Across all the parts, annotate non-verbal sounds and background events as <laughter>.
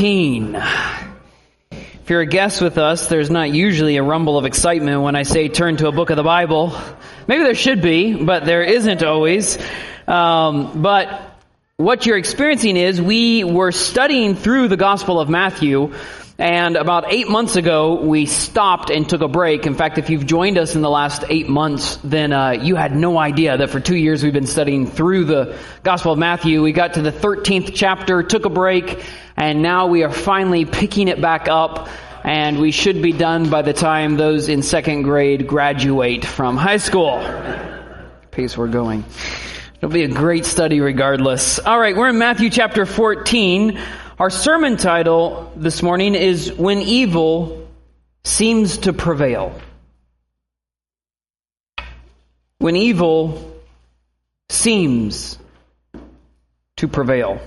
If you're a guest with us, there's not usually a rumble of excitement when I say turn to a book of the Bible. Maybe there should be, but there isn't always. Um, but what you're experiencing is we were studying through the Gospel of Matthew and about eight months ago, we stopped and took a break. In fact, if you've joined us in the last eight months, then uh, you had no idea that for two years we've been studying through the Gospel of Matthew. We got to the 13th chapter, took a break, and now we are finally picking it back up. And we should be done by the time those in second grade graduate from high school. Pace we're going. It'll be a great study regardless. All right, we're in Matthew chapter 14. Our sermon title this morning is When Evil Seems to Prevail. When evil seems to prevail.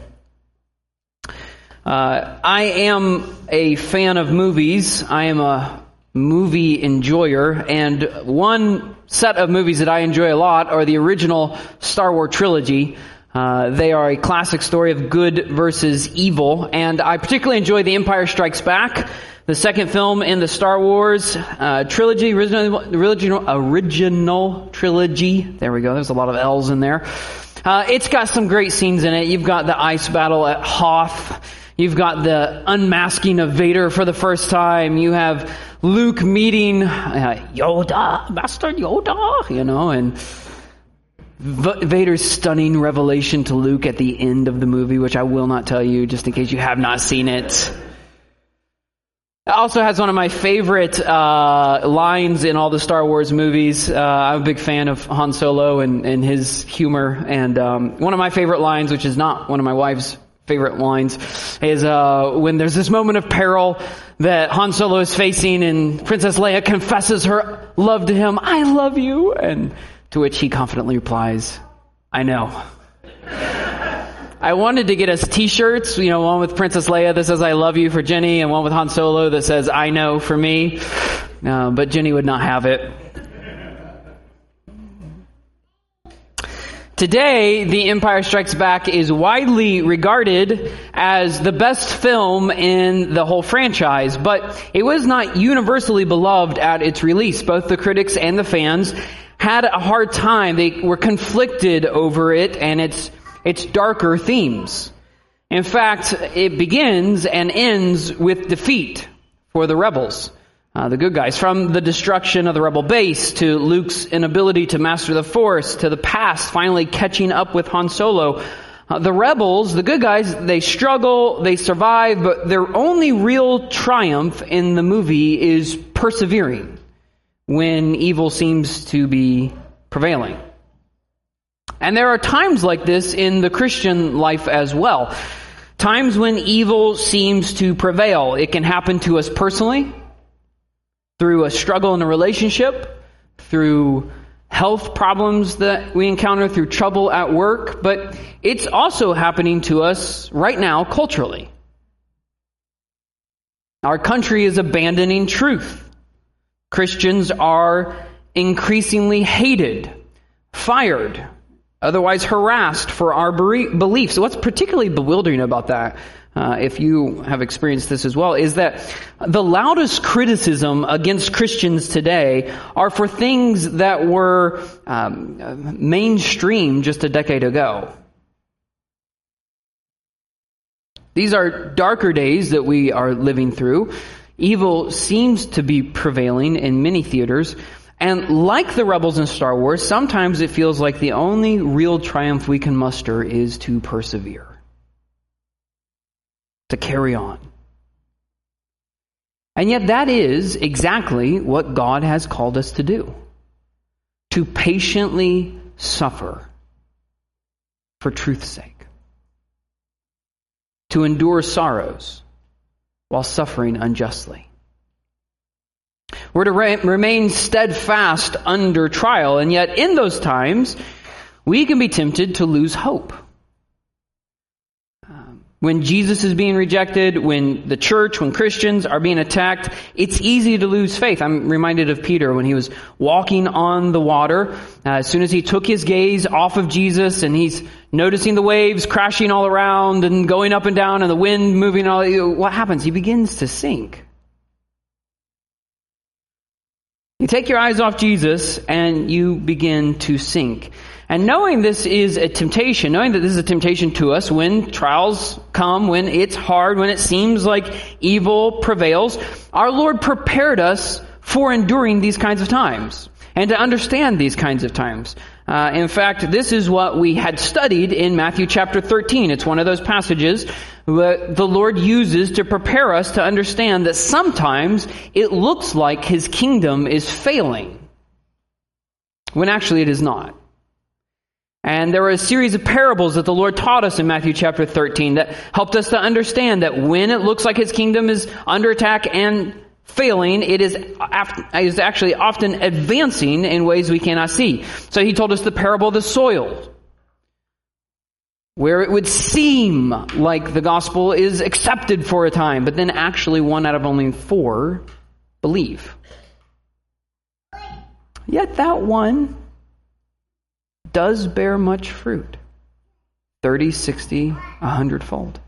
Uh, I am a fan of movies. I am a movie enjoyer, and one set of movies that I enjoy a lot are the original Star Wars trilogy. Uh, they are a classic story of good versus evil, and I particularly enjoy The Empire Strikes Back, the second film in the Star Wars uh, trilogy, original, original, original trilogy. There we go. There's a lot of L's in there. Uh, it's got some great scenes in it. You've got the ice battle at Hoth. You've got the unmasking of Vader for the first time. You have Luke meeting uh, Yoda, Master Yoda, you know, and Vader's stunning revelation to Luke at the end of the movie, which I will not tell you just in case you have not seen it. It also has one of my favorite uh, lines in all the Star Wars movies. Uh, I'm a big fan of Han Solo and, and his humor. And um, one of my favorite lines, which is not one of my wife's favorite lines, is uh, when there's this moment of peril that Han Solo is facing, and Princess Leia confesses her love to him. I love you. And to which he confidently replies, I know. I wanted to get us t-shirts, you know, one with Princess Leia that says I love you for Jenny and one with Han Solo that says I know for me. Uh, but Jenny would not have it. Today, The Empire Strikes Back is widely regarded as the best film in the whole franchise, but it was not universally beloved at its release. Both the critics and the fans had a hard time. They were conflicted over it and its, its darker themes. In fact, it begins and ends with defeat for the rebels. Uh, the good guys. From the destruction of the rebel base to Luke's inability to master the force to the past finally catching up with Han Solo. Uh, the rebels, the good guys, they struggle, they survive, but their only real triumph in the movie is persevering when evil seems to be prevailing. And there are times like this in the Christian life as well. Times when evil seems to prevail. It can happen to us personally, through a struggle in a relationship, through health problems that we encounter, through trouble at work, but it's also happening to us right now culturally. Our country is abandoning truth. Christians are increasingly hated, fired, otherwise harassed for our beliefs. What's particularly bewildering about that, uh, if you have experienced this as well, is that the loudest criticism against Christians today are for things that were um, mainstream just a decade ago. These are darker days that we are living through. Evil seems to be prevailing in many theaters. And like the rebels in Star Wars, sometimes it feels like the only real triumph we can muster is to persevere, to carry on. And yet, that is exactly what God has called us to do to patiently suffer for truth's sake, to endure sorrows while suffering unjustly. We're to re- remain steadfast under trial, and yet in those times, we can be tempted to lose hope. When Jesus is being rejected, when the church, when Christians are being attacked, it's easy to lose faith. I'm reminded of Peter when he was walking on the water. Uh, as soon as he took his gaze off of Jesus and he's noticing the waves crashing all around and going up and down and the wind moving all, what happens? He begins to sink. You take your eyes off Jesus and you begin to sink. And knowing this is a temptation, knowing that this is a temptation to us when trials come, when it's hard, when it seems like evil prevails, our Lord prepared us for enduring these kinds of times and to understand these kinds of times. Uh, in fact, this is what we had studied in Matthew chapter 13. It's one of those passages that the Lord uses to prepare us to understand that sometimes it looks like His kingdom is failing when actually it is not. And there were a series of parables that the Lord taught us in Matthew chapter 13 that helped us to understand that when it looks like His kingdom is under attack and failing, it is, is actually often advancing in ways we cannot see. So He told us the parable of the soil, where it would seem like the gospel is accepted for a time, but then actually one out of only four believe. Yet that one does bear much fruit 30, 60, 100 fold.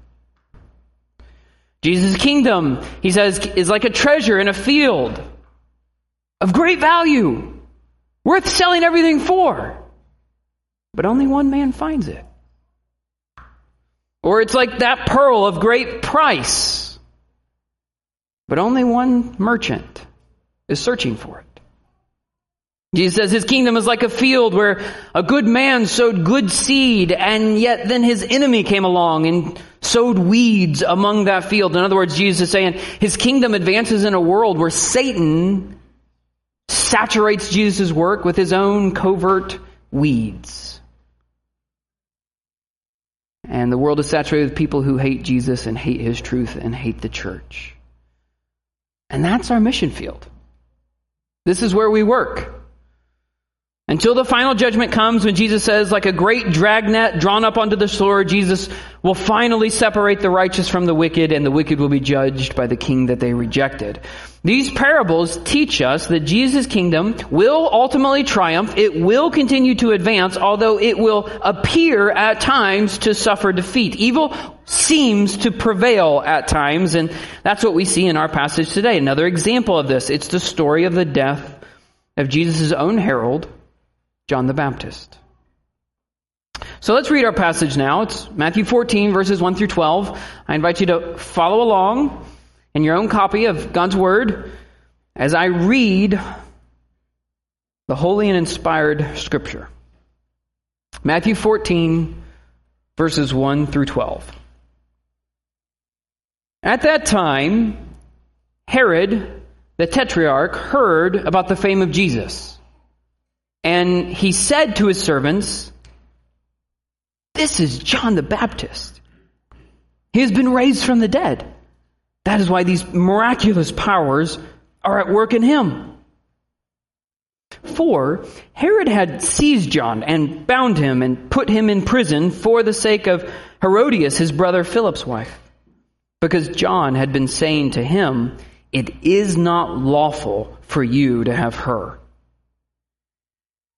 Jesus' kingdom, he says, is like a treasure in a field of great value, worth selling everything for. But only one man finds it. Or it's like that pearl of great price, but only one merchant is searching for it. Jesus says his kingdom is like a field where a good man sowed good seed and yet then his enemy came along and sowed weeds among that field. In other words, Jesus is saying his kingdom advances in a world where Satan saturates Jesus' work with his own covert weeds. And the world is saturated with people who hate Jesus and hate his truth and hate the church. And that's our mission field. This is where we work. Until the final judgment comes when Jesus says, like a great dragnet drawn up onto the shore, Jesus will finally separate the righteous from the wicked and the wicked will be judged by the king that they rejected. These parables teach us that Jesus' kingdom will ultimately triumph. It will continue to advance, although it will appear at times to suffer defeat. Evil seems to prevail at times, and that's what we see in our passage today. Another example of this, it's the story of the death of Jesus' own herald, John the Baptist. So let's read our passage now. It's Matthew 14, verses 1 through 12. I invite you to follow along in your own copy of God's Word as I read the holy and inspired Scripture. Matthew 14, verses 1 through 12. At that time, Herod the Tetrarch heard about the fame of Jesus and he said to his servants, This is John the Baptist. He has been raised from the dead. That is why these miraculous powers are at work in him. For Herod had seized John and bound him and put him in prison for the sake of Herodias, his brother Philip's wife, because John had been saying to him, It is not lawful for you to have her.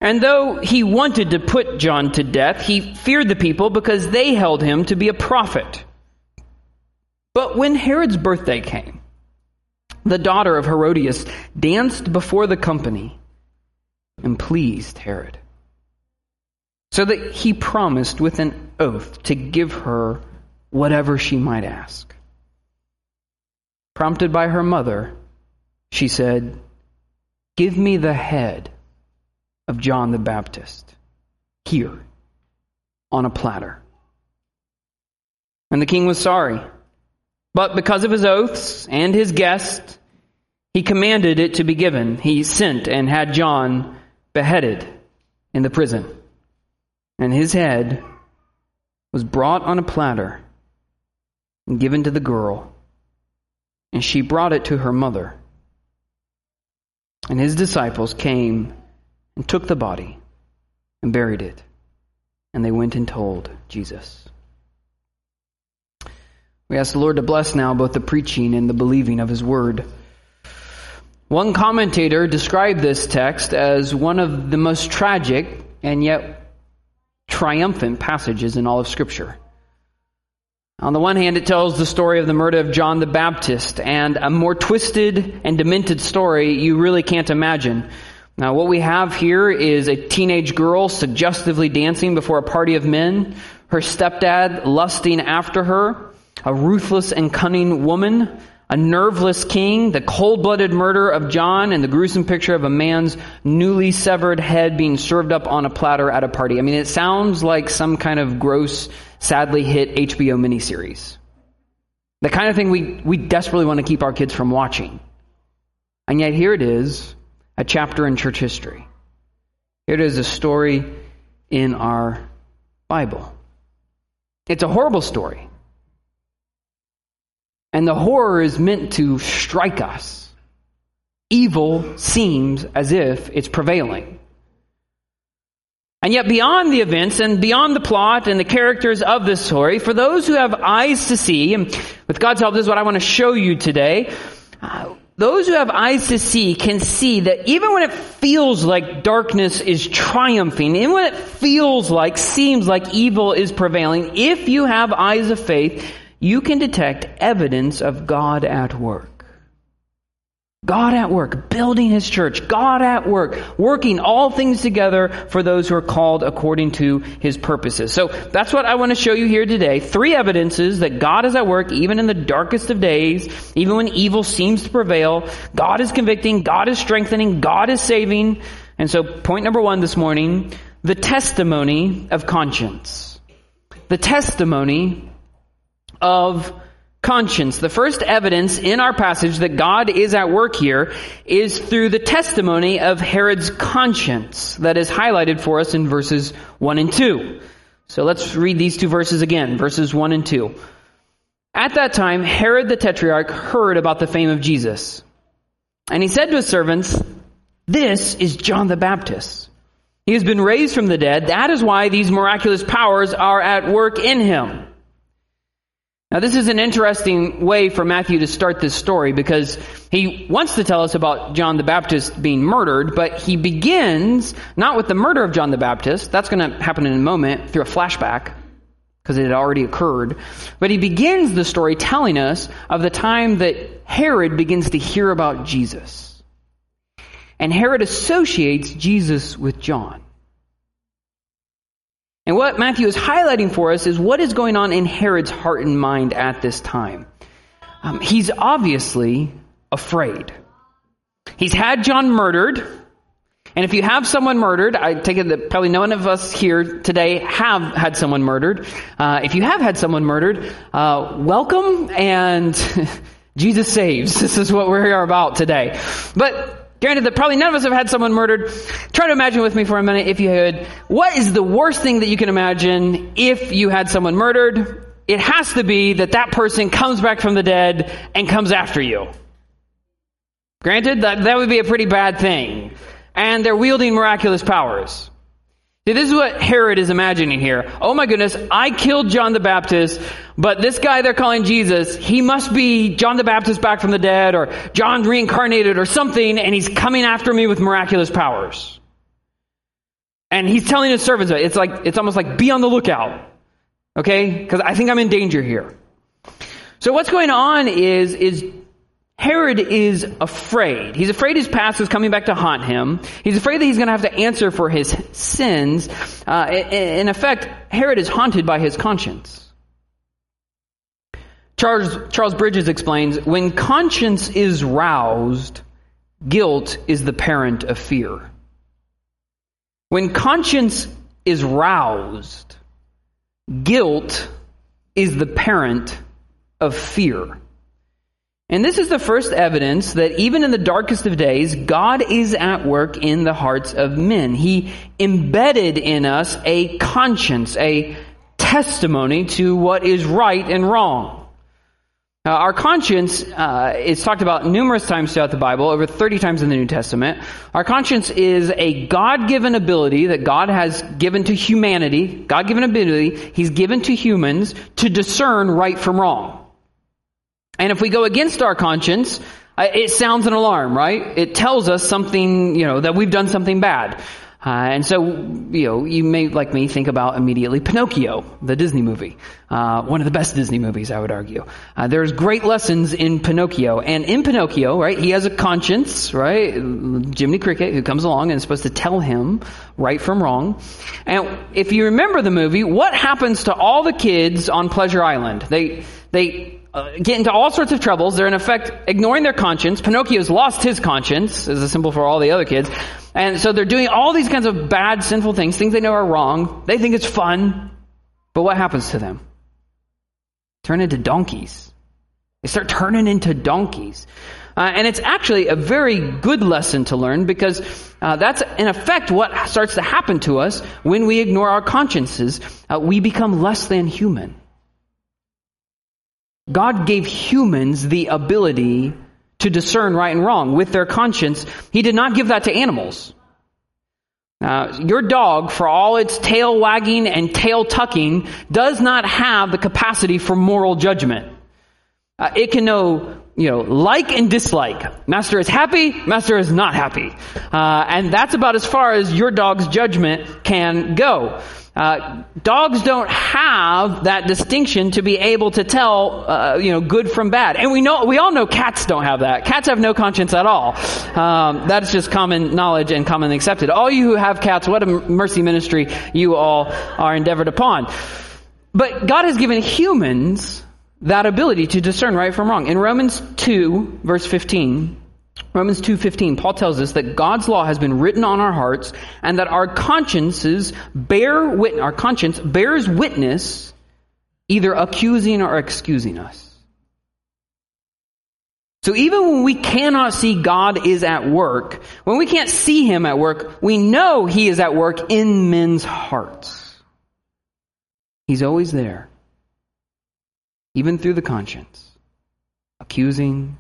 And though he wanted to put John to death, he feared the people because they held him to be a prophet. But when Herod's birthday came, the daughter of Herodias danced before the company and pleased Herod. So that he promised with an oath to give her whatever she might ask. Prompted by her mother, she said, Give me the head of John the Baptist here on a platter. And the king was sorry. But because of his oaths and his guest, he commanded it to be given. He sent and had John beheaded in the prison. And his head was brought on a platter and given to the girl. And she brought it to her mother. And his disciples came and took the body and buried it. And they went and told Jesus. We ask the Lord to bless now both the preaching and the believing of His Word. One commentator described this text as one of the most tragic and yet triumphant passages in all of Scripture. On the one hand, it tells the story of the murder of John the Baptist, and a more twisted and demented story you really can't imagine. Now, what we have here is a teenage girl suggestively dancing before a party of men, her stepdad lusting after her, a ruthless and cunning woman, a nerveless king, the cold-blooded murder of John, and the gruesome picture of a man's newly severed head being served up on a platter at a party. I mean, it sounds like some kind of gross, sadly hit HBO miniseries. The kind of thing we, we desperately want to keep our kids from watching. And yet here it is, a chapter in church history. It is a story in our Bible. It's a horrible story. And the horror is meant to strike us. Evil seems as if it's prevailing. And yet, beyond the events and beyond the plot and the characters of this story, for those who have eyes to see, and with God's help, this is what I want to show you today. Uh, those who have eyes to see can see that even when it feels like darkness is triumphing, even when it feels like, seems like evil is prevailing, if you have eyes of faith, you can detect evidence of God at work. God at work, building his church. God at work, working all things together for those who are called according to his purposes. So that's what I want to show you here today. Three evidences that God is at work even in the darkest of days, even when evil seems to prevail. God is convicting, God is strengthening, God is saving. And so point number one this morning, the testimony of conscience. The testimony of conscience. The first evidence in our passage that God is at work here is through the testimony of Herod's conscience that is highlighted for us in verses 1 and 2. So let's read these two verses again, verses 1 and 2. At that time, Herod the Tetrarch heard about the fame of Jesus. And he said to his servants, This is John the Baptist. He has been raised from the dead. That is why these miraculous powers are at work in him. Now, this is an interesting way for Matthew to start this story because he wants to tell us about John the Baptist being murdered, but he begins not with the murder of John the Baptist. That's going to happen in a moment through a flashback because it had already occurred. But he begins the story telling us of the time that Herod begins to hear about Jesus. And Herod associates Jesus with John. And what Matthew is highlighting for us is what is going on in Herod's heart and mind at this time. Um, he's obviously afraid. He's had John murdered. And if you have someone murdered, I take it that probably none of us here today have had someone murdered. Uh, if you have had someone murdered, uh, welcome and <laughs> Jesus saves. <laughs> This is what we're here about today. But Granted that probably none of us have had someone murdered. Try to imagine with me for a minute if you had. What is the worst thing that you can imagine if you had someone murdered? It has to be that that person comes back from the dead and comes after you. Granted, that, that would be a pretty bad thing. And they're wielding miraculous powers. See, this is what Herod is imagining here. Oh my goodness, I killed John the Baptist, but this guy they're calling Jesus, he must be John the Baptist back from the dead, or John reincarnated, or something, and he's coming after me with miraculous powers. And he's telling his servants, it's like, it's almost like, be on the lookout. Okay? Because I think I'm in danger here. So what's going on is, is Herod is afraid. He's afraid his past is coming back to haunt him. He's afraid that he's going to have to answer for his sins. Uh, in effect, Herod is haunted by his conscience. Charles, Charles Bridges explains when conscience is roused, guilt is the parent of fear. When conscience is roused, guilt is the parent of fear. And this is the first evidence that even in the darkest of days, God is at work in the hearts of men. He embedded in us a conscience, a testimony to what is right and wrong. Our conscience uh, is talked about numerous times throughout the Bible, over 30 times in the New Testament. Our conscience is a God-given ability that God has given to humanity, God-given ability He's given to humans to discern right from wrong. And if we go against our conscience, uh, it sounds an alarm, right? It tells us something, you know, that we've done something bad. Uh, and so, you know, you may, like me, think about immediately Pinocchio, the Disney movie. Uh, one of the best Disney movies, I would argue. Uh, there's great lessons in Pinocchio. And in Pinocchio, right, he has a conscience, right? Jiminy Cricket, who comes along and is supposed to tell him right from wrong. And if you remember the movie, what happens to all the kids on Pleasure Island? They, they uh, get into all sorts of troubles. They're in effect ignoring their conscience. Pinocchio's lost his conscience, as a symbol for all the other kids. And so they're doing all these kinds of bad, sinful things, things they know are wrong. They think it's fun. But what happens to them? Turn into donkeys. They start turning into donkeys. Uh, and it's actually a very good lesson to learn because uh, that's in effect what starts to happen to us when we ignore our consciences. Uh, we become less than human. God gave humans the ability to discern right and wrong with their conscience. He did not give that to animals. Your dog, for all its tail wagging and tail tucking, does not have the capacity for moral judgment. Uh, it can know, you know, like and dislike. Master is happy, master is not happy. Uh, and that's about as far as your dog's judgment can go. Uh, dogs don't have that distinction to be able to tell, uh, you know, good from bad. And we know, we all know cats don't have that. Cats have no conscience at all. Um, that's just common knowledge and commonly accepted. All you who have cats, what a mercy ministry you all are endeavored upon. But God has given humans that ability to discern right from wrong. In Romans 2, verse 15, Romans 2:15 Paul tells us that God's law has been written on our hearts and that our consciences bear witness our conscience bears witness either accusing or excusing us. So even when we cannot see God is at work, when we can't see him at work, we know he is at work in men's hearts. He's always there. Even through the conscience, accusing,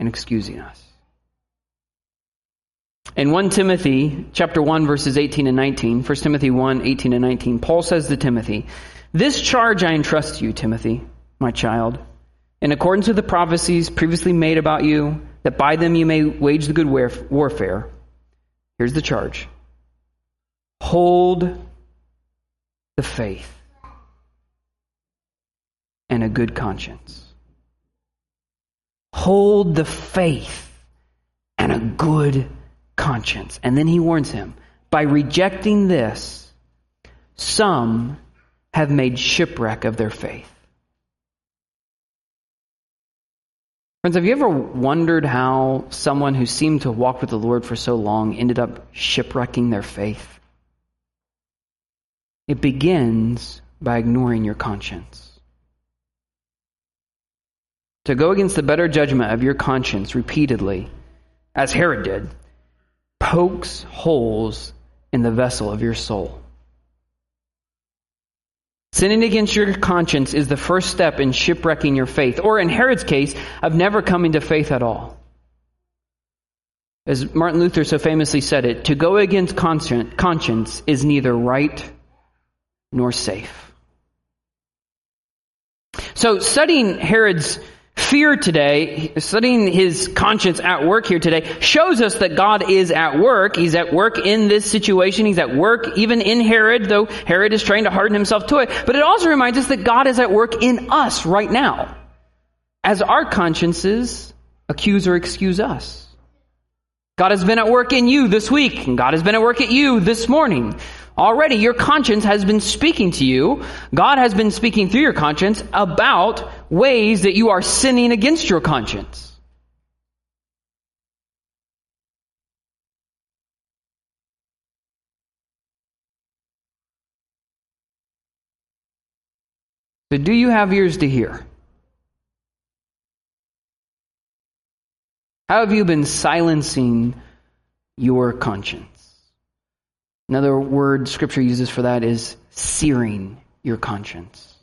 and excusing us. In 1 Timothy chapter 1 verses 18 and 19, 1 Timothy 1, 18 and 19, Paul says to Timothy, This charge I entrust to you, Timothy, my child, in accordance with the prophecies previously made about you, that by them you may wage the good warfare. Here's the charge. Hold the faith and a good conscience. Hold the faith and a good conscience. And then he warns him by rejecting this, some have made shipwreck of their faith. Friends, have you ever wondered how someone who seemed to walk with the Lord for so long ended up shipwrecking their faith? It begins by ignoring your conscience. To go against the better judgment of your conscience repeatedly, as Herod did, pokes holes in the vessel of your soul. Sinning against your conscience is the first step in shipwrecking your faith, or in Herod's case, of never coming to faith at all. As Martin Luther so famously said it, to go against conscience is neither right nor safe. So, studying Herod's fear today, studying his conscience at work here today, shows us that God is at work. He's at work in this situation. He's at work even in Herod, though Herod is trying to harden himself to it. But it also reminds us that God is at work in us right now. As our consciences accuse or excuse us. God has been at work in you this week, and God has been at work at you this morning. Already your conscience has been speaking to you. God has been speaking through your conscience about ways that you are sinning against your conscience. So, do you have ears to hear? How have you been silencing your conscience? Another word Scripture uses for that is searing your conscience.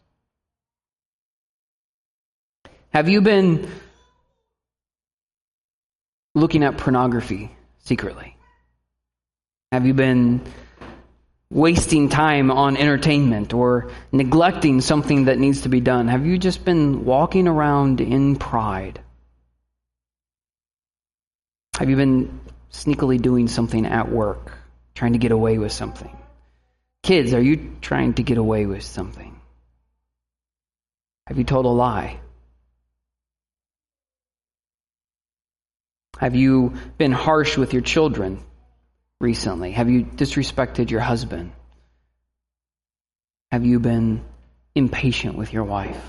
Have you been looking at pornography secretly? Have you been wasting time on entertainment or neglecting something that needs to be done? Have you just been walking around in pride? Have you been sneakily doing something at work, trying to get away with something? Kids, are you trying to get away with something? Have you told a lie? Have you been harsh with your children recently? Have you disrespected your husband? Have you been impatient with your wife?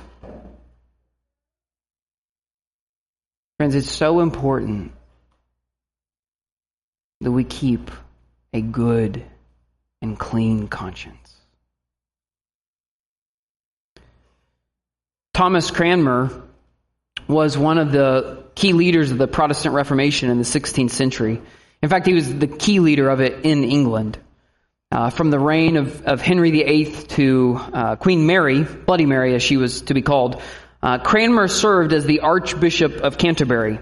Friends, it's so important that we keep a good and clean conscience. Thomas Cranmer was one of the key leaders of the Protestant Reformation in the 16th century. In fact, he was the key leader of it in England. Uh, from the reign of, of Henry VIII to uh, Queen Mary, Bloody Mary as she was to be called, uh, Cranmer served as the Archbishop of Canterbury.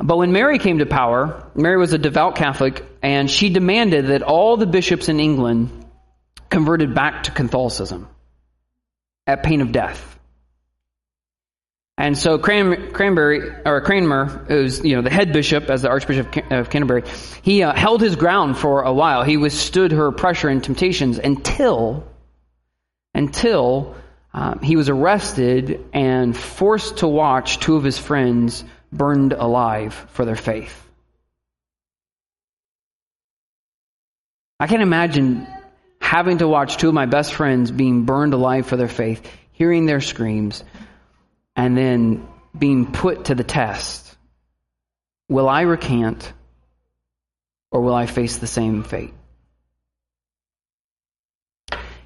But when Mary came to power, Mary was a devout Catholic, and she demanded that all the bishops in England converted back to Catholicism at pain of death. And so Cran- Cranberry or Cranmer, who's you know the head bishop as the Archbishop of Canterbury, he uh, held his ground for a while. He withstood her pressure and temptations until until um, he was arrested and forced to watch two of his friends burned alive for their faith. I can't imagine having to watch two of my best friends being burned alive for their faith, hearing their screams and then being put to the test. Will I recant or will I face the same fate?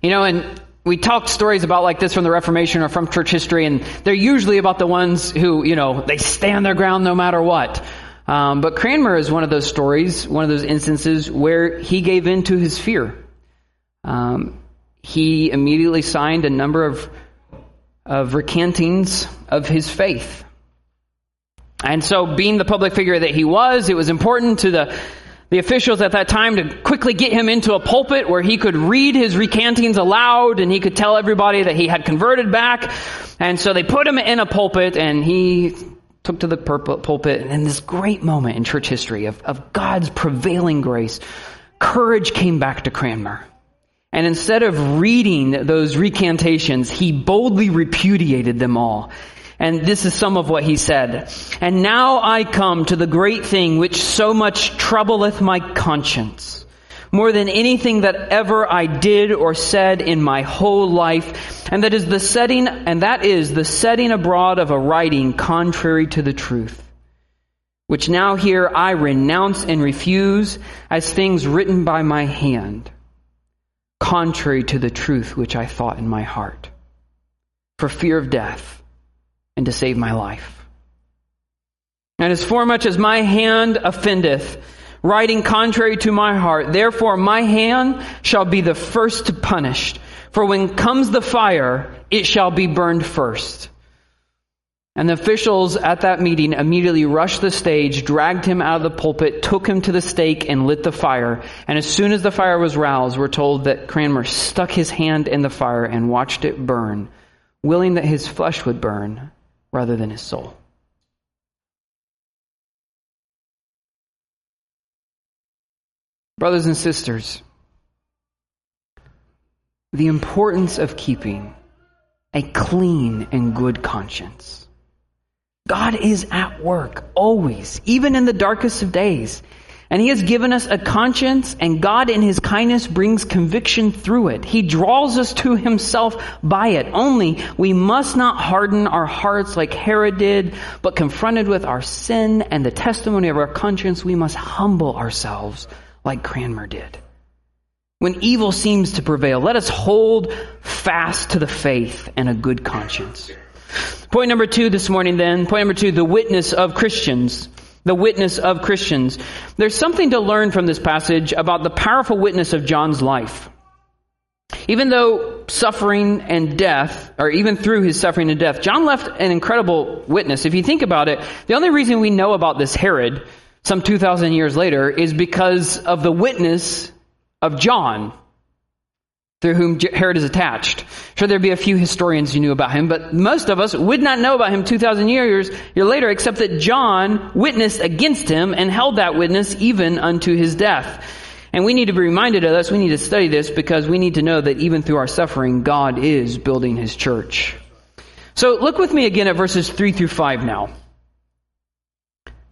You know, and we talk stories about like this from the Reformation or from church history, and they're usually about the ones who, you know, they stand their ground no matter what. Um, but Cranmer is one of those stories, one of those instances where he gave in to his fear. Um, he immediately signed a number of of recantings of his faith. And so, being the public figure that he was, it was important to the, the officials at that time to quickly get him into a pulpit where he could read his recantings aloud and he could tell everybody that he had converted back. And so they put him in a pulpit and he took to the pulpit. And in this great moment in church history of, of God's prevailing grace, courage came back to Cranmer. And instead of reading those recantations, he boldly repudiated them all. And this is some of what he said. And now I come to the great thing which so much troubleth my conscience, more than anything that ever I did or said in my whole life, and that is the setting, and that is the setting abroad of a writing contrary to the truth, which now here I renounce and refuse as things written by my hand contrary to the truth which I thought in my heart, for fear of death and to save my life. And as foremuch as my hand offendeth, writing contrary to my heart, therefore my hand shall be the first to punish. For when comes the fire, it shall be burned first. And the officials at that meeting immediately rushed the stage, dragged him out of the pulpit, took him to the stake, and lit the fire. And as soon as the fire was roused, we're told that Cranmer stuck his hand in the fire and watched it burn, willing that his flesh would burn rather than his soul. Brothers and sisters, the importance of keeping a clean and good conscience God is at work always, even in the darkest of days. And He has given us a conscience, and God in His kindness brings conviction through it. He draws us to Himself by it. Only we must not harden our hearts like Herod did, but confronted with our sin and the testimony of our conscience, we must humble ourselves like Cranmer did. When evil seems to prevail, let us hold fast to the faith and a good conscience. Point number two this morning then, point number two, the witness of Christians. The witness of Christians. There's something to learn from this passage about the powerful witness of John's life. Even though suffering and death, or even through his suffering and death, John left an incredible witness. If you think about it, the only reason we know about this Herod some 2,000 years later is because of the witness of John through whom Herod is attached. Sure, there'd be a few historians who knew about him, but most of us would not know about him 2,000 years, later, except that John witnessed against him and held that witness even unto his death. And we need to be reminded of this. We need to study this because we need to know that even through our suffering, God is building his church. So look with me again at verses 3 through 5 now.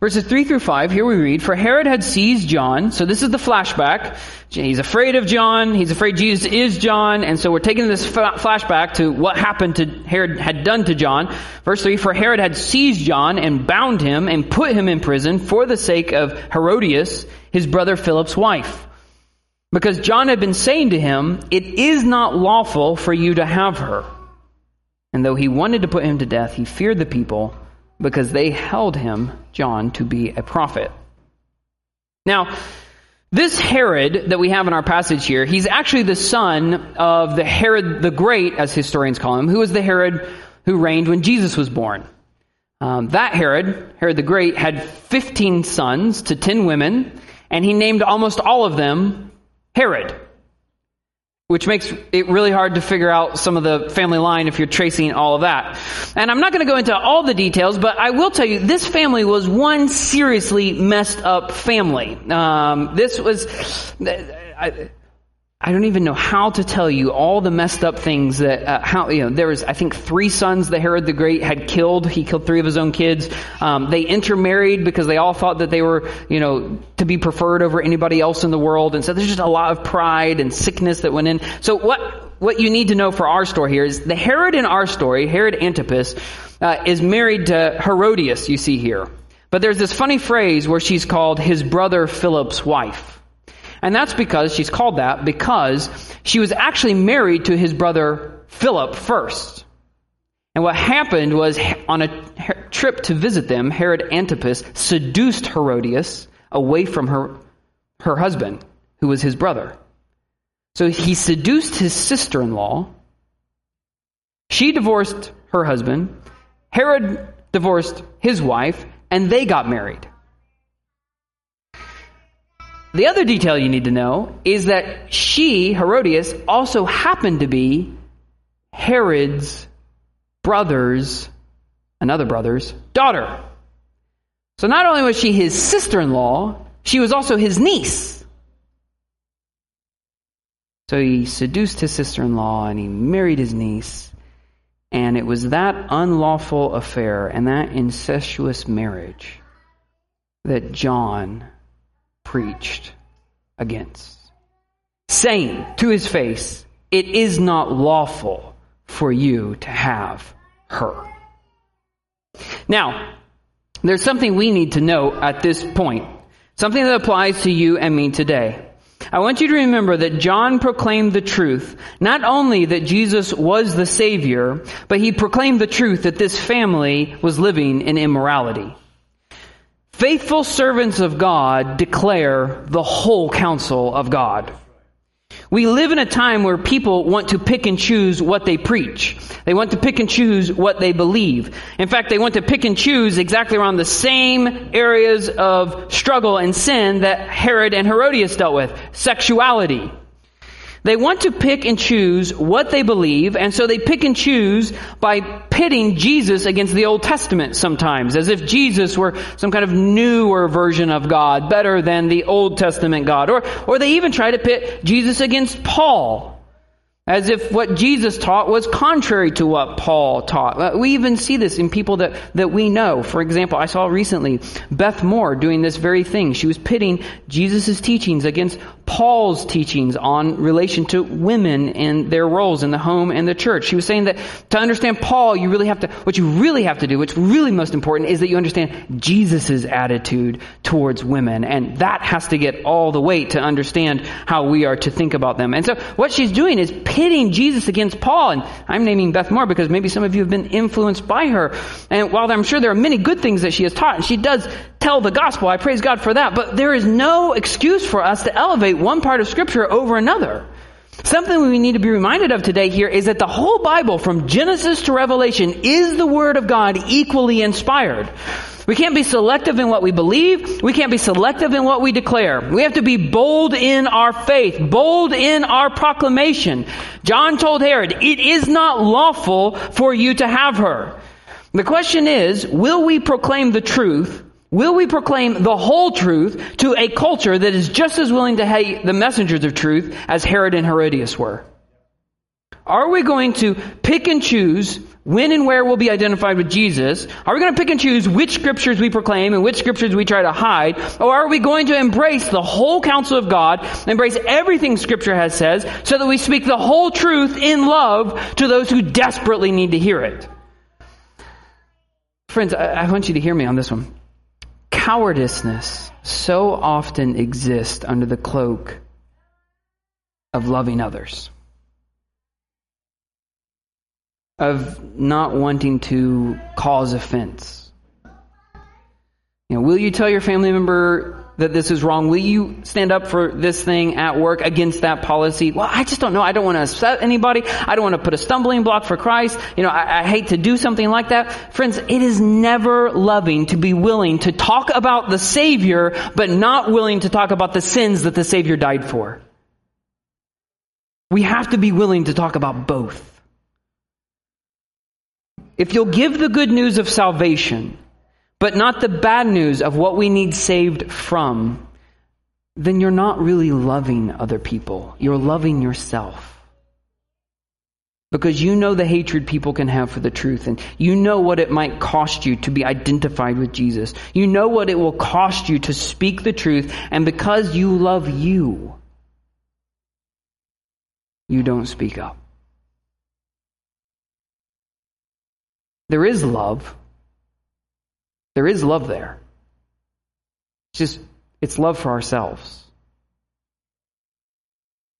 Verses 3 through 5, here we read, For Herod had seized John, so this is the flashback. He's afraid of John, he's afraid Jesus is John, and so we're taking this flashback to what happened to Herod had done to John. Verse 3, For Herod had seized John and bound him and put him in prison for the sake of Herodias, his brother Philip's wife. Because John had been saying to him, It is not lawful for you to have her. And though he wanted to put him to death, he feared the people because they held him, John, to be a prophet. Now, this Herod that we have in our passage here, he's actually the son of the Herod the Great, as historians call him, who was the Herod who reigned when Jesus was born. Um, that Herod, Herod the Great, had 15 sons to 10 women, and he named almost all of them Herod which makes it really hard to figure out some of the family line if you're tracing all of that. And I'm not going to go into all the details, but I will tell you this family was one seriously messed up family. Um, this was. I, I don't even know how to tell you all the messed up things that uh, how you know there was I think three sons that Herod the Great had killed. He killed three of his own kids. Um, they intermarried because they all thought that they were you know to be preferred over anybody else in the world, and so there's just a lot of pride and sickness that went in. So what what you need to know for our story here is the Herod in our story, Herod Antipas, uh, is married to Herodias. You see here, but there's this funny phrase where she's called his brother Philip's wife. And that's because she's called that because she was actually married to his brother Philip first. And what happened was on a trip to visit them, Herod Antipas seduced Herodias away from her, her husband, who was his brother. So he seduced his sister in law. She divorced her husband. Herod divorced his wife, and they got married. The other detail you need to know is that she, Herodias, also happened to be Herod's brother's, another brother's, daughter. So not only was she his sister in law, she was also his niece. So he seduced his sister in law and he married his niece. And it was that unlawful affair and that incestuous marriage that John preached against, saying to his face, It is not lawful for you to have her. Now, there's something we need to know at this point, something that applies to you and me today. I want you to remember that John proclaimed the truth, not only that Jesus was the Savior, but he proclaimed the truth that this family was living in immorality. Faithful servants of God declare the whole counsel of God. We live in a time where people want to pick and choose what they preach. They want to pick and choose what they believe. In fact, they want to pick and choose exactly around the same areas of struggle and sin that Herod and Herodias dealt with. Sexuality, they want to pick and choose what they believe, and so they pick and choose by pitting Jesus against the Old Testament sometimes, as if Jesus were some kind of newer version of God, better than the Old Testament God. Or, or they even try to pit Jesus against Paul, as if what Jesus taught was contrary to what Paul taught. Uh, we even see this in people that, that we know. For example, I saw recently Beth Moore doing this very thing. She was pitting Jesus' teachings against Paul's teachings on relation to women and their roles in the home and the church. She was saying that to understand Paul, you really have to, what you really have to do, what's really most important is that you understand Jesus' attitude towards women. And that has to get all the weight to understand how we are to think about them. And so what she's doing is pitting Jesus against Paul. And I'm naming Beth Moore because maybe some of you have been influenced by her. And while I'm sure there are many good things that she has taught, and she does tell the gospel, I praise God for that, but there is no excuse for us to elevate one part of scripture over another. Something we need to be reminded of today here is that the whole Bible, from Genesis to Revelation, is the Word of God equally inspired. We can't be selective in what we believe. We can't be selective in what we declare. We have to be bold in our faith, bold in our proclamation. John told Herod, it is not lawful for you to have her. The question is, will we proclaim the truth? Will we proclaim the whole truth to a culture that is just as willing to hate the messengers of truth as Herod and Herodias were? Are we going to pick and choose when and where we'll be identified with Jesus? Are we going to pick and choose which scriptures we proclaim and which scriptures we try to hide? Or are we going to embrace the whole counsel of God, embrace everything scripture has says, so that we speak the whole truth in love to those who desperately need to hear it? Friends, I, I want you to hear me on this one. Cowardiceness so often exists under the cloak of loving others. of not wanting to cause offense. You know, will you tell your family member that this is wrong? Will you stand up for this thing at work against that policy? Well, I just don't know. I don't want to upset anybody. I don't want to put a stumbling block for Christ. You know, I, I hate to do something like that. Friends, it is never loving to be willing to talk about the Savior, but not willing to talk about the sins that the Savior died for. We have to be willing to talk about both. If you'll give the good news of salvation, but not the bad news of what we need saved from, then you're not really loving other people. You're loving yourself. Because you know the hatred people can have for the truth, and you know what it might cost you to be identified with Jesus. You know what it will cost you to speak the truth, and because you love you, you don't speak up. There is love. There is love there. It's just, it's love for ourselves.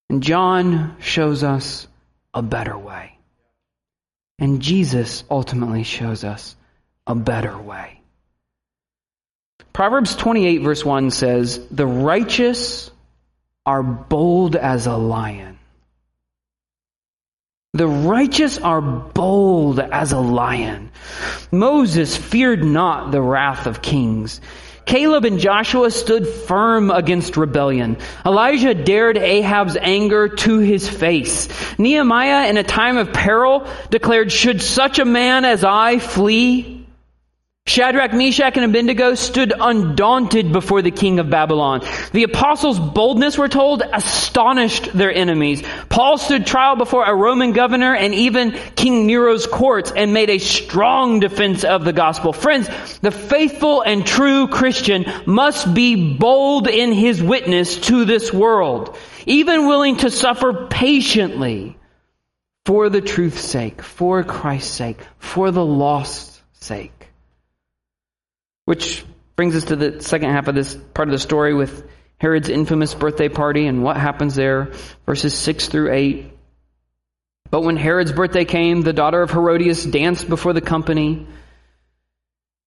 And John shows us a better way. And Jesus ultimately shows us a better way. Proverbs 28 verse 1 says, The righteous are bold as a lion. The righteous are bold as a lion. Moses feared not the wrath of kings. Caleb and Joshua stood firm against rebellion. Elijah dared Ahab's anger to his face. Nehemiah, in a time of peril, declared, Should such a man as I flee? Shadrach, Meshach, and Abednego stood undaunted before the king of Babylon. The apostles' boldness, we're told, astonished their enemies. Paul stood trial before a Roman governor and even King Nero's courts and made a strong defense of the gospel. Friends, the faithful and true Christian must be bold in his witness to this world, even willing to suffer patiently for the truth's sake, for Christ's sake, for the lost's sake. Which brings us to the second half of this part of the story with Herod's infamous birthday party and what happens there, verses 6 through 8. But when Herod's birthday came, the daughter of Herodias danced before the company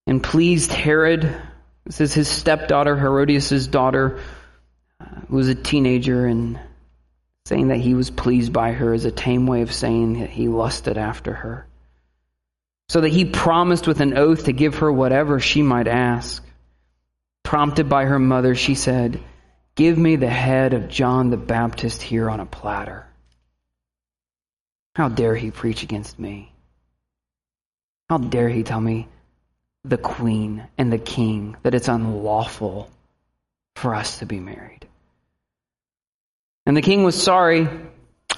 and pleased Herod. This is his stepdaughter, Herodias' daughter, who was a teenager, and saying that he was pleased by her is a tame way of saying that he lusted after her so that he promised with an oath to give her whatever she might ask. Prompted by her mother, she said, Give me the head of John the Baptist here on a platter. How dare he preach against me? How dare he tell me, the queen and the king, that it's unlawful for us to be married? And the king was sorry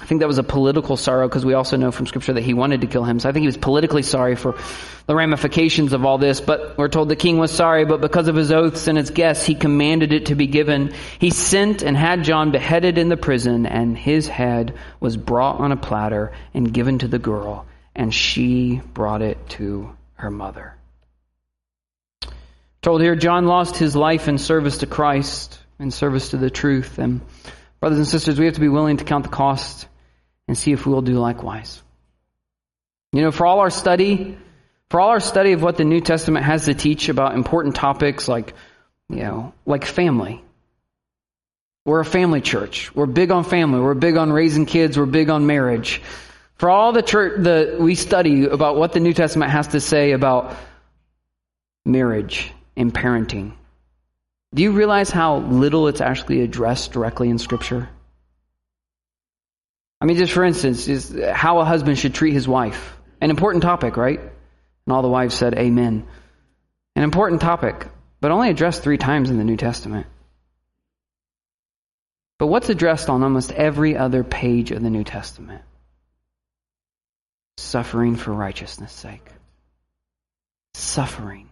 I think that was a political sorrow because we also know from scripture that he wanted to kill him. So I think he was politically sorry for the ramifications of all this. But we're told the king was sorry, but because of his oaths and his guests, he commanded it to be given. He sent and had John beheaded in the prison, and his head was brought on a platter and given to the girl, and she brought it to her mother. Told here, John lost his life in service to Christ, in service to the truth, and Brothers and sisters, we have to be willing to count the cost and see if we will do likewise. You know, for all our study, for all our study of what the New Testament has to teach about important topics like, you know, like family, We're a family church. We're big on family. We're big on raising kids. We're big on marriage. For all the church, the, we study about what the New Testament has to say about marriage and parenting. Do you realize how little it's actually addressed directly in Scripture? I mean, just for instance, is how a husband should treat his wife. An important topic, right? And all the wives said, Amen. An important topic, but only addressed three times in the New Testament. But what's addressed on almost every other page of the New Testament? Suffering for righteousness' sake. Suffering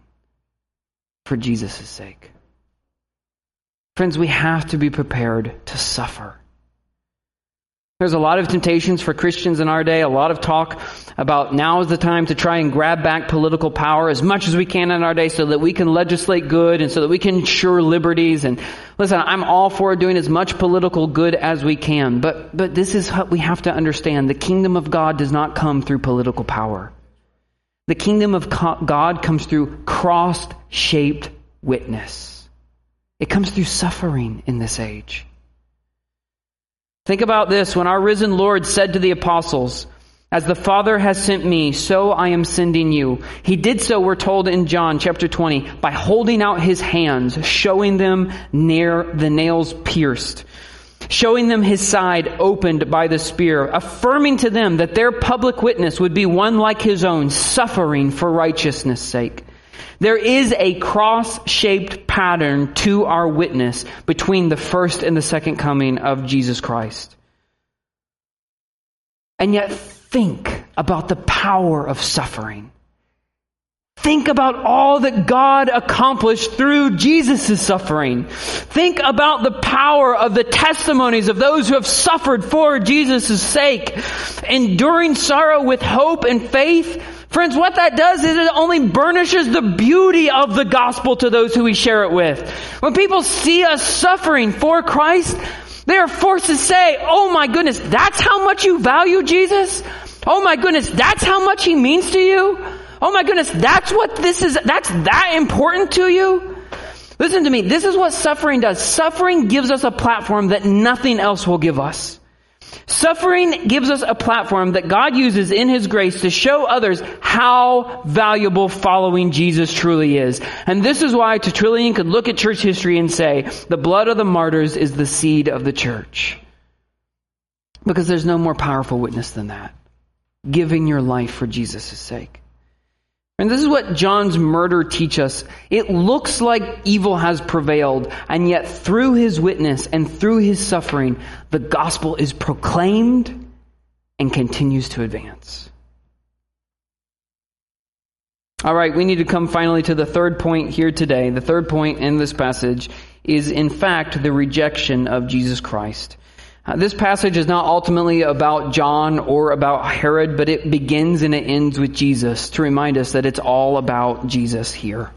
for Jesus' sake. Friends, we have to be prepared to suffer. There's a lot of temptations for Christians in our day, a lot of talk about now is the time to try and grab back political power as much as we can in our day so that we can legislate good and so that we can ensure liberties. And listen, I'm all for doing as much political good as we can, but, but this is what we have to understand. The kingdom of God does not come through political power. The kingdom of God comes through cross-shaped witness. It comes through suffering in this age. Think about this when our risen Lord said to the apostles, As the Father has sent me, so I am sending you. He did so, we're told in John chapter 20, by holding out his hands, showing them near the nails pierced, showing them his side opened by the spear, affirming to them that their public witness would be one like his own, suffering for righteousness' sake. There is a cross-shaped pattern to our witness between the first and the second coming of Jesus Christ. And yet think about the power of suffering. Think about all that God accomplished through Jesus' suffering. Think about the power of the testimonies of those who have suffered for Jesus' sake, enduring sorrow with hope and faith, Friends, what that does is it only burnishes the beauty of the gospel to those who we share it with. When people see us suffering for Christ, they are forced to say, oh my goodness, that's how much you value Jesus? Oh my goodness, that's how much he means to you? Oh my goodness, that's what this is, that's that important to you? Listen to me, this is what suffering does. Suffering gives us a platform that nothing else will give us. Suffering gives us a platform that God uses in His grace to show others how valuable following Jesus truly is. And this is why Tertullian could look at church history and say, the blood of the martyrs is the seed of the church. Because there's no more powerful witness than that. Giving your life for Jesus' sake. And this is what John's murder teach us. It looks like evil has prevailed, and yet through his witness and through his suffering, the gospel is proclaimed and continues to advance. All right, we need to come finally to the third point here today. The third point in this passage is, in fact, the rejection of Jesus Christ. Uh, this passage is not ultimately about John or about Herod, but it begins and it ends with Jesus to remind us that it's all about Jesus here.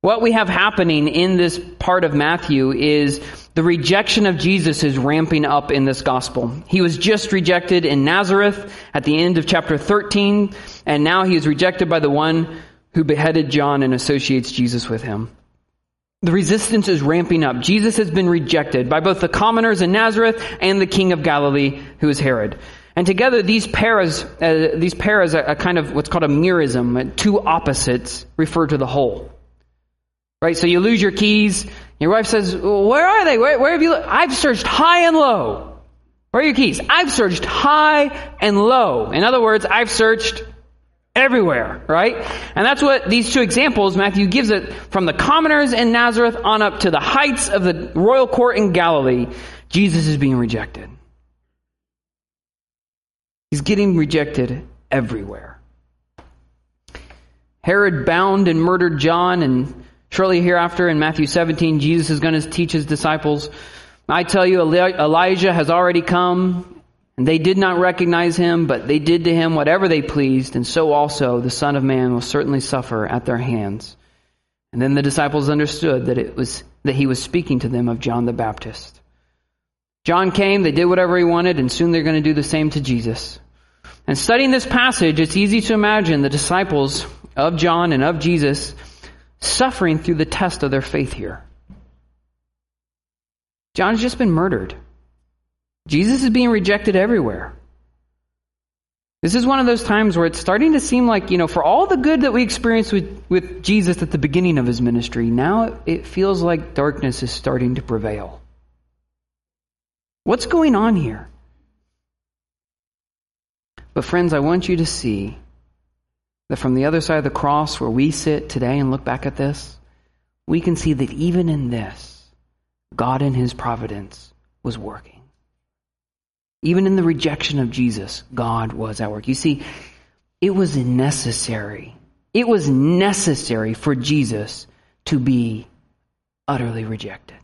What we have happening in this part of Matthew is the rejection of Jesus is ramping up in this gospel. He was just rejected in Nazareth at the end of chapter 13, and now he is rejected by the one who beheaded John and associates Jesus with him. The resistance is ramping up. Jesus has been rejected by both the commoners in Nazareth and the king of Galilee, who is Herod. And together, these pairs, uh, these pairs, a, a kind of what's called a merism, uh, two opposites refer to the whole. Right? So you lose your keys. Your wife says, "Where are they? Where, where have you? Looked? I've searched high and low. Where are your keys? I've searched high and low. In other words, I've searched everywhere, right? And that's what these two examples, Matthew gives it from the commoners in Nazareth on up to the heights of the royal court in Galilee. Jesus is being rejected. He's getting rejected everywhere. Herod bound and murdered John, and shortly hereafter in Matthew 17, Jesus is going to teach his disciples, I tell you, Elijah has already come and they did not recognize him, but they did to him whatever they pleased, and so also the Son of Man will certainly suffer at their hands. And then the disciples understood that it was that he was speaking to them of John the Baptist. John came, they did whatever he wanted, and soon they're going to do the same to Jesus. And studying this passage, it's easy to imagine the disciples of John and of Jesus suffering through the test of their faith here. John's just been murdered. Jesus is being rejected everywhere. This is one of those times where it's starting to seem like, you know, for all the good that we experienced with, with Jesus at the beginning of his ministry, now it feels like darkness is starting to prevail. What's going on here? But, friends, I want you to see that from the other side of the cross where we sit today and look back at this, we can see that even in this, God in His providence was working. Even in the rejection of Jesus, God was at work. You see, it was necessary. It was necessary for Jesus to be utterly rejected,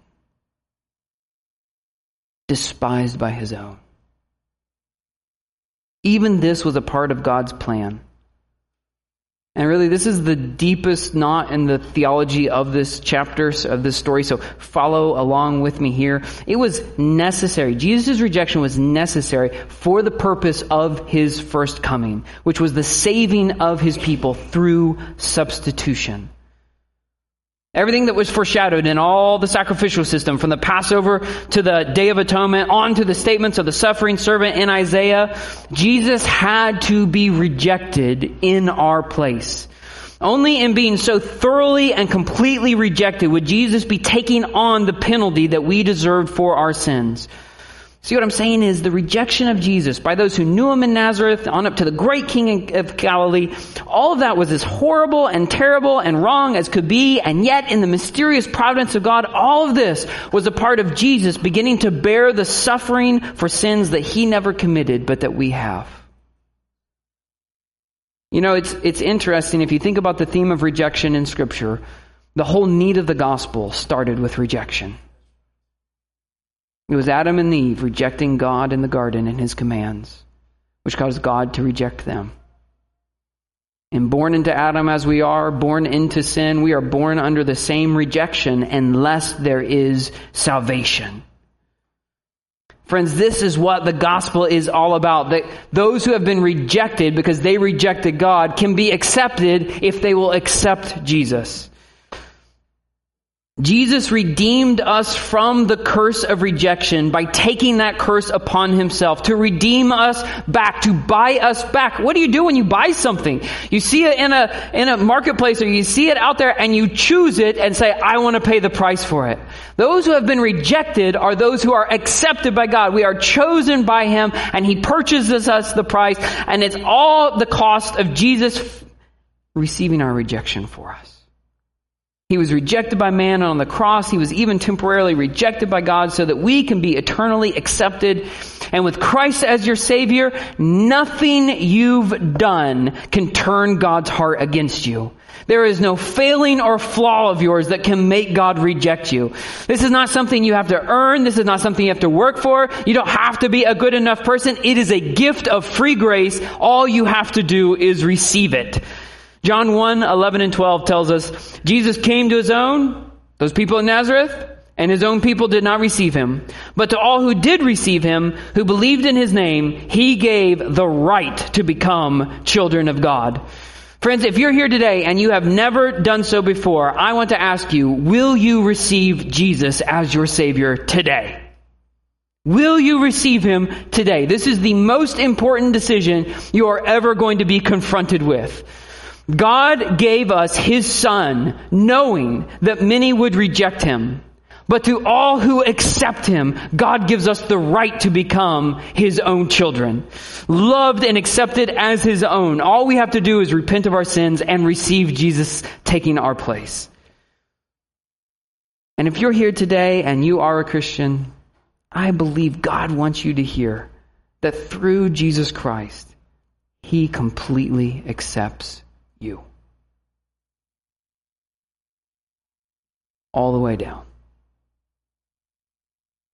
despised by his own. Even this was a part of God's plan. And really, this is the deepest knot in the theology of this chapter, of this story. So follow along with me here. It was necessary. Jesus' rejection was necessary for the purpose of his first coming, which was the saving of his people through substitution. Everything that was foreshadowed in all the sacrificial system, from the Passover to the Day of Atonement, on to the statements of the suffering servant in Isaiah, Jesus had to be rejected in our place. Only in being so thoroughly and completely rejected would Jesus be taking on the penalty that we deserved for our sins. See what I'm saying is the rejection of Jesus by those who knew him in Nazareth on up to the great king of Galilee, all of that was as horrible and terrible and wrong as could be, and yet in the mysterious providence of God, all of this was a part of Jesus beginning to bear the suffering for sins that he never committed, but that we have. You know, it's, it's interesting if you think about the theme of rejection in scripture, the whole need of the gospel started with rejection. It was Adam and Eve rejecting God in the garden and his commands, which caused God to reject them. And born into Adam as we are, born into sin, we are born under the same rejection unless there is salvation. Friends, this is what the gospel is all about. That those who have been rejected because they rejected God can be accepted if they will accept Jesus. Jesus redeemed us from the curse of rejection by taking that curse upon himself to redeem us back, to buy us back. What do you do when you buy something? You see it in a, in a marketplace or you see it out there and you choose it and say, I want to pay the price for it. Those who have been rejected are those who are accepted by God. We are chosen by him and he purchases us the price and it's all the cost of Jesus receiving our rejection for us. He was rejected by man on the cross. He was even temporarily rejected by God so that we can be eternally accepted. And with Christ as your Savior, nothing you've done can turn God's heart against you. There is no failing or flaw of yours that can make God reject you. This is not something you have to earn. This is not something you have to work for. You don't have to be a good enough person. It is a gift of free grace. All you have to do is receive it. John 1, 11 and 12 tells us, Jesus came to his own, those people in Nazareth, and his own people did not receive him. But to all who did receive him, who believed in his name, he gave the right to become children of God. Friends, if you're here today and you have never done so before, I want to ask you, will you receive Jesus as your Savior today? Will you receive Him today? This is the most important decision you are ever going to be confronted with. God gave us His Son knowing that many would reject Him. But to all who accept Him, God gives us the right to become His own children. Loved and accepted as His own. All we have to do is repent of our sins and receive Jesus taking our place. And if you're here today and you are a Christian, I believe God wants you to hear that through Jesus Christ, He completely accepts you. All the way down.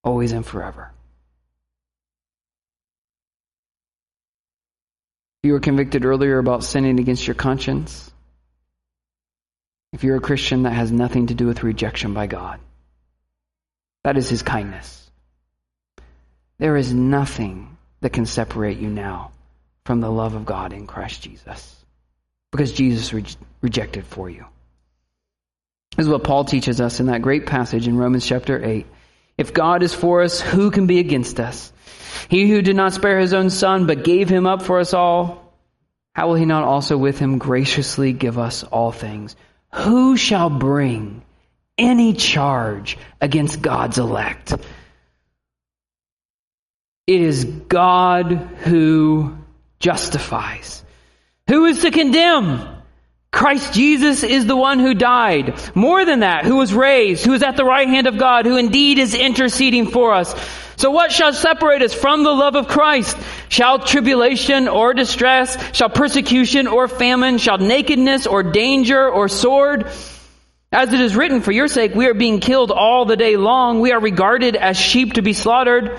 Always and forever. If you were convicted earlier about sinning against your conscience, if you're a Christian, that has nothing to do with rejection by God. That is His kindness. There is nothing that can separate you now from the love of God in Christ Jesus because Jesus re- rejected for you. This is what Paul teaches us in that great passage in Romans chapter 8. If God is for us, who can be against us? He who did not spare his own son, but gave him up for us all, how will he not also with him graciously give us all things? Who shall bring any charge against God's elect? It is God who justifies. Who is to condemn? Christ Jesus is the one who died. More than that, who was raised, who is at the right hand of God, who indeed is interceding for us. So what shall separate us from the love of Christ? Shall tribulation or distress, shall persecution or famine, shall nakedness or danger or sword? As it is written, for your sake we are being killed all the day long. We are regarded as sheep to be slaughtered.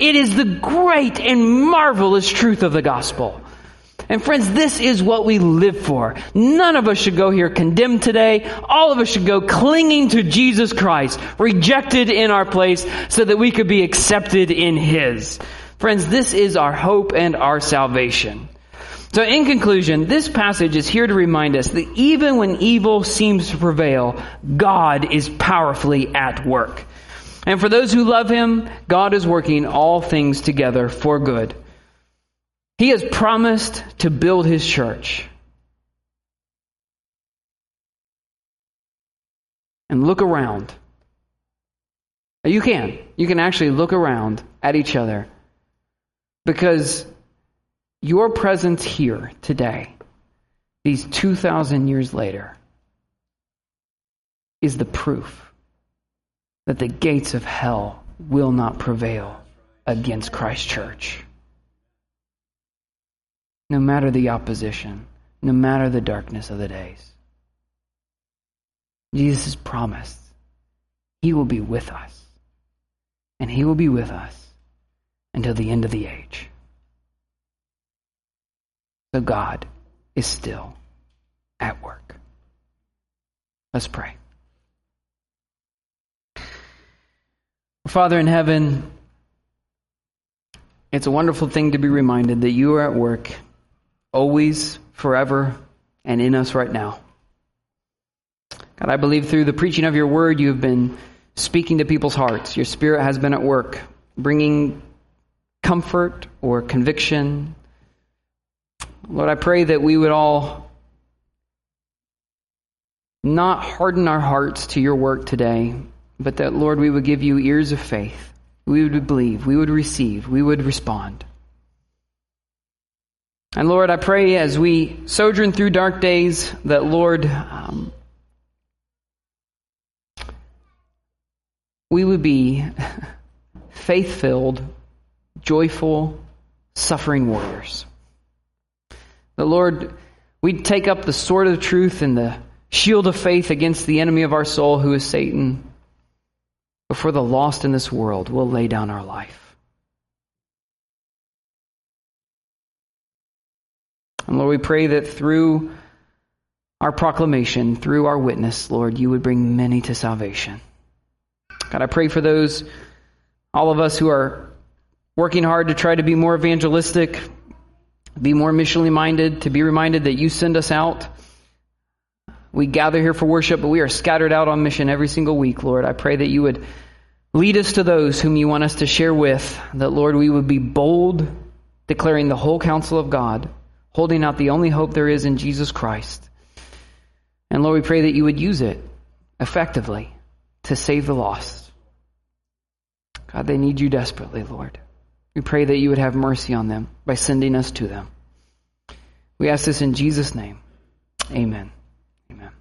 It is the great and marvelous truth of the gospel. And friends, this is what we live for. None of us should go here condemned today. All of us should go clinging to Jesus Christ, rejected in our place so that we could be accepted in His. Friends, this is our hope and our salvation. So in conclusion, this passage is here to remind us that even when evil seems to prevail, God is powerfully at work. And for those who love him, God is working all things together for good. He has promised to build his church. And look around. You can. You can actually look around at each other. Because your presence here today, these 2,000 years later, is the proof that the gates of hell will not prevail against Christ's church. No matter the opposition, no matter the darkness of the days. Jesus has promised He will be with us, and He will be with us until the end of the age. So God is still at work. Let's pray. Father in heaven, it's a wonderful thing to be reminded that you are at work always, forever, and in us right now. God, I believe through the preaching of your word, you have been speaking to people's hearts. Your spirit has been at work, bringing comfort or conviction. Lord, I pray that we would all not harden our hearts to your work today, but that, Lord, we would give you ears of faith. We would believe, we would receive, we would respond. And Lord, I pray as we sojourn through dark days that, Lord, um, we would be <laughs> faith filled, joyful, suffering warriors. The Lord, we'd take up the sword of truth and the shield of faith against the enemy of our soul, who is Satan. But for the lost in this world, we'll lay down our life. And Lord, we pray that through our proclamation, through our witness, Lord, you would bring many to salvation. God, I pray for those, all of us who are working hard to try to be more evangelistic, be more missionally minded, to be reminded that you send us out we gather here for worship, but we are scattered out on mission every single week, Lord. I pray that you would lead us to those whom you want us to share with, that, Lord, we would be bold, declaring the whole counsel of God, holding out the only hope there is in Jesus Christ. And Lord, we pray that you would use it effectively to save the lost. God, they need you desperately, Lord. We pray that you would have mercy on them by sending us to them. We ask this in Jesus' name. Amen. Amen.